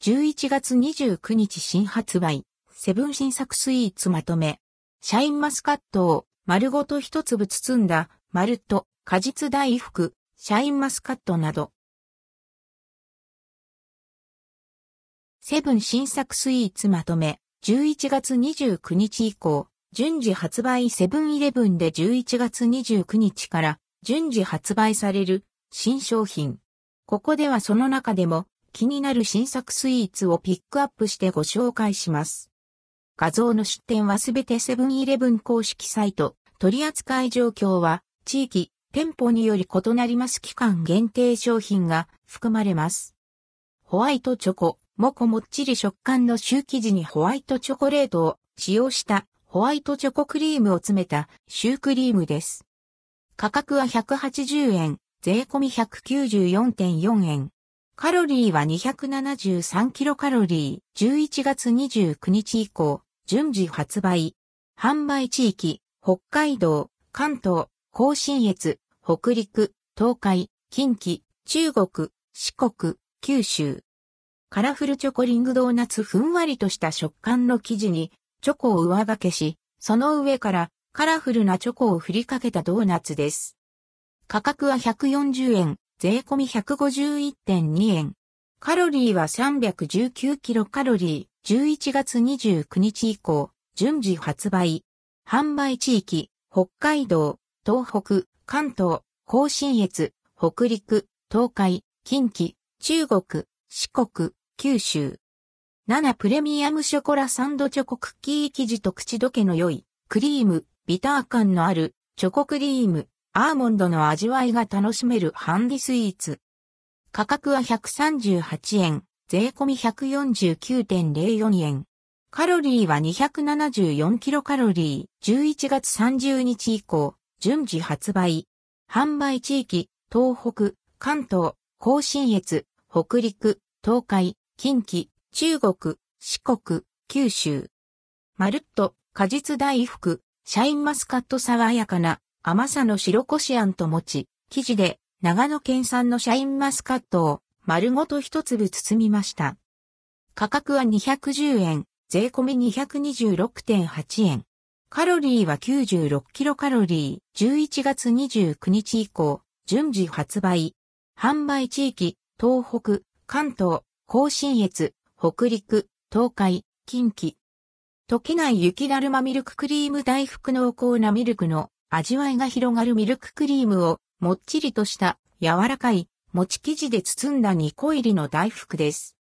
11月29日新発売、セブン新作スイーツまとめ。シャインマスカットを丸ごと一粒包んだ、マルト、果実大福、シャインマスカットなど。セブン新作スイーツまとめ、11月29日以降、順次発売セブンイレブンで11月29日から順次発売される新商品。ここではその中でも気になる新作スイーツをピックアップしてご紹介します。画像の出展はすべてセブンイレブン公式サイト、取扱い状況は地域、店舗により異なります期間限定商品が含まれます。ホワイトチョコ、もこもっちり食感のシュー生地にホワイトチョコレートを使用したホワイトチョコクリームを詰めたシュークリームです。価格は180円、税込み194.4円。カロリーは273キロカロリー、11月29日以降、順次発売。販売地域、北海道、関東、甲信越、北陸、東海、近畿、中国、四国、九州。カラフルチョコリングドーナツふんわりとした食感の生地にチョコを上掛けし、その上からカラフルなチョコを振りかけたドーナツです。価格は140円、税込み151.2円。カロリーは319キロカロリー、11月29日以降、順次発売。販売地域、北海道、東北、関東、甲信越、北陸、東海、近畿、中国、四国、九州。7プレミアムショコラサンドチョコクッキー生地と口どけの良い、クリーム、ビター感のある、チョコクリーム、アーモンドの味わいが楽しめるハンディスイーツ。価格は138円、税込み149.04円。カロリーは274キロカロリー、11月30日以降、順次発売。販売地域、東北、関東、甲信越、北陸、東海、近畿、中国、四国、九州。まるっと、果実大福、シャインマスカット爽やかな甘さの白こしあんと餅、生地で長野県産のシャインマスカットを丸ごと一粒包みました。価格は210円、税込み226.8円。カロリーは96キロカロリー、11月29日以降、順次発売。販売地域、東北、関東、甲信越、北陸、東海、近畿。溶けない雪だるまミルククリーム大福濃厚なミルクの味わいが広がるミルククリームをもっちりとした柔らかい餅生地で包んだ2個入りの大福です。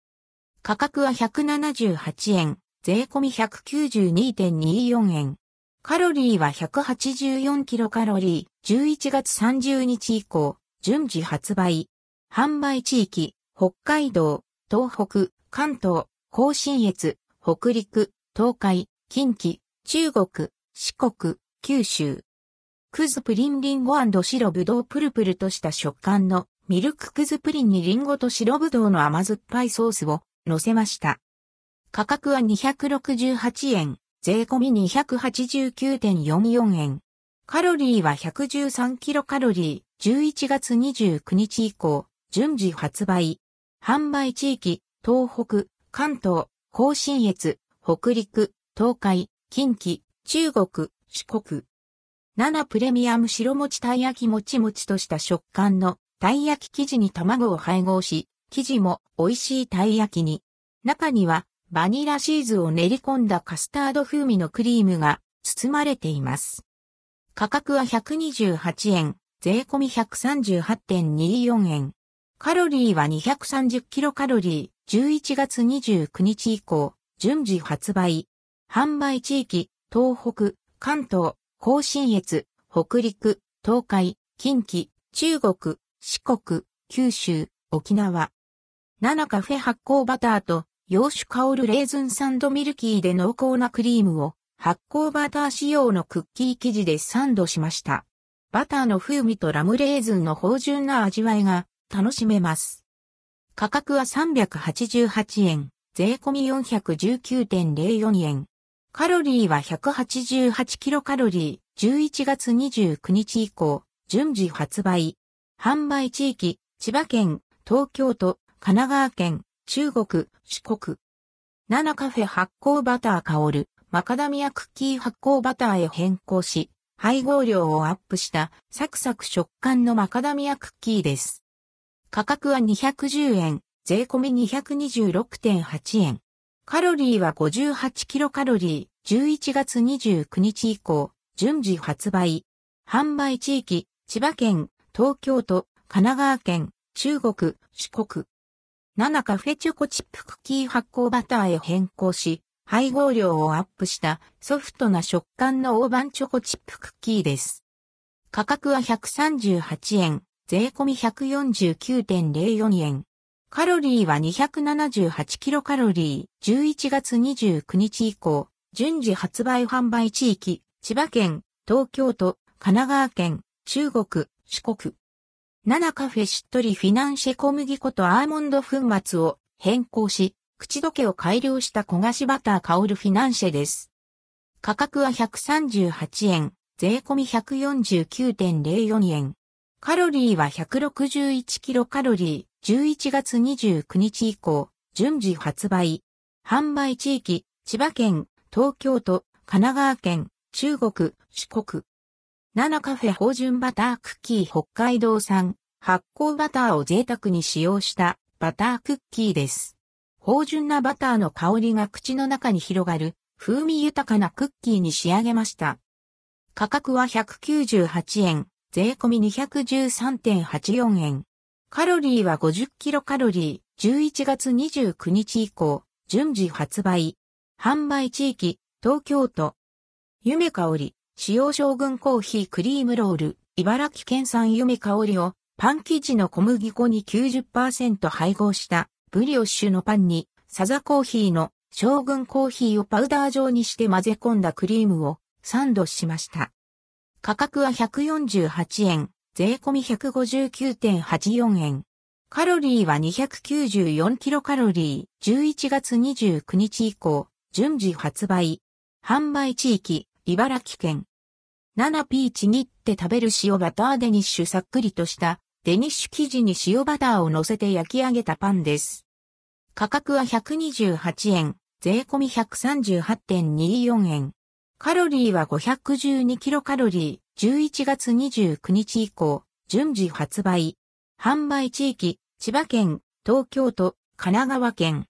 価格は178円、税込み192.24円。カロリーは184キロカロリー、11月30日以降、順次発売。販売地域、北海道、東北、関東、甲信越、北陸、東海、近畿、中国、四国、九州。クズプリンリンゴ白ぶどうプルプルとした食感のミルククズプリンにリンゴと白ぶどうの甘酸っぱいソースを乗せました。価格は268円、税込み289.44円。カロリーは113キロカロリー、11月29日以降、順次発売。販売地域、東北、関東、甲信越、北陸、東海、近畿、中国、四国。7プレミアム白餅たい焼きもちもちとした食感のたい焼き生地に卵を配合し、生地も美味しいたい焼きに。中にはバニラシーズを練り込んだカスタード風味のクリームが包まれています。価格は128円、税込み138.24円。カロリーは230キロカロリー、11月29日以降、順次発売。販売地域、東北、関東、甲信越、北陸、東海、近畿、中国、四国、九州、沖縄。7カフェ発酵バターと洋酒香るレーズンサンドミルキーで濃厚なクリームを発酵バター仕様のクッキー生地でサンドしました。バターの風味とラムレーズンの芳醇な味わいが楽しめます。価格は388円、税込み419.04円。カロリーは188キロカロリー、11月29日以降、順次発売。販売地域、千葉県、東京都、神奈川県、中国、四国。7カフェ発酵バター香る、マカダミアクッキー発酵バターへ変更し、配合量をアップしたサクサク食感のマカダミアクッキーです。価格は210円、税込み226.8円。カロリーは58キロカロリー、11月29日以降、順次発売。販売地域、千葉県、東京都、神奈川県、中国、四国。7カフェチョコチップクッキー発酵バターへ変更し、配合量をアップしたソフトな食感の大判チョコチップクッキーです。価格は138円、税込み149.04円。カロリーは278キロカロリー、11月29日以降、順次発売販売地域、千葉県、東京都、神奈川県、中国、四国。7カフェしっとりフィナンシェ小麦粉とアーモンド粉末を変更し、口どけを改良した焦がしバター香るフィナンシェです。価格は138円、税込み149.04円。カロリーは161キロカロリー、11月29日以降、順次発売。販売地域、千葉県、東京都、神奈川県、中国、四国。7カフェ芳醇バタークッキー北海道産、発酵バターを贅沢に使用したバタークッキーです。芳醇なバターの香りが口の中に広がる風味豊かなクッキーに仕上げました。価格は198円、税込み213.84円。カロリーは50キロカロリー、11月29日以降、順次発売。販売地域、東京都。夢香り、使用将軍コーヒークリームロール、茨城県産夢香りをパン生地の小麦粉に90%配合したブリオッシュのパンに、サザコーヒーの将軍コーヒーをパウダー状にして混ぜ込んだクリームをサンドしました。価格は148円、税込み159.84円。カロリーは294キロカロリー、11月29日以降、順次発売。販売地域、茨城県。7ピーチにって食べる塩バターデニッシュさっくりとしたデニッシュ生地に塩バターを乗せて焼き上げたパンです。価格は128円、税込み138.24円。カロリーは512キロカロリー、11月29日以降、順次発売。販売地域、千葉県、東京都、神奈川県。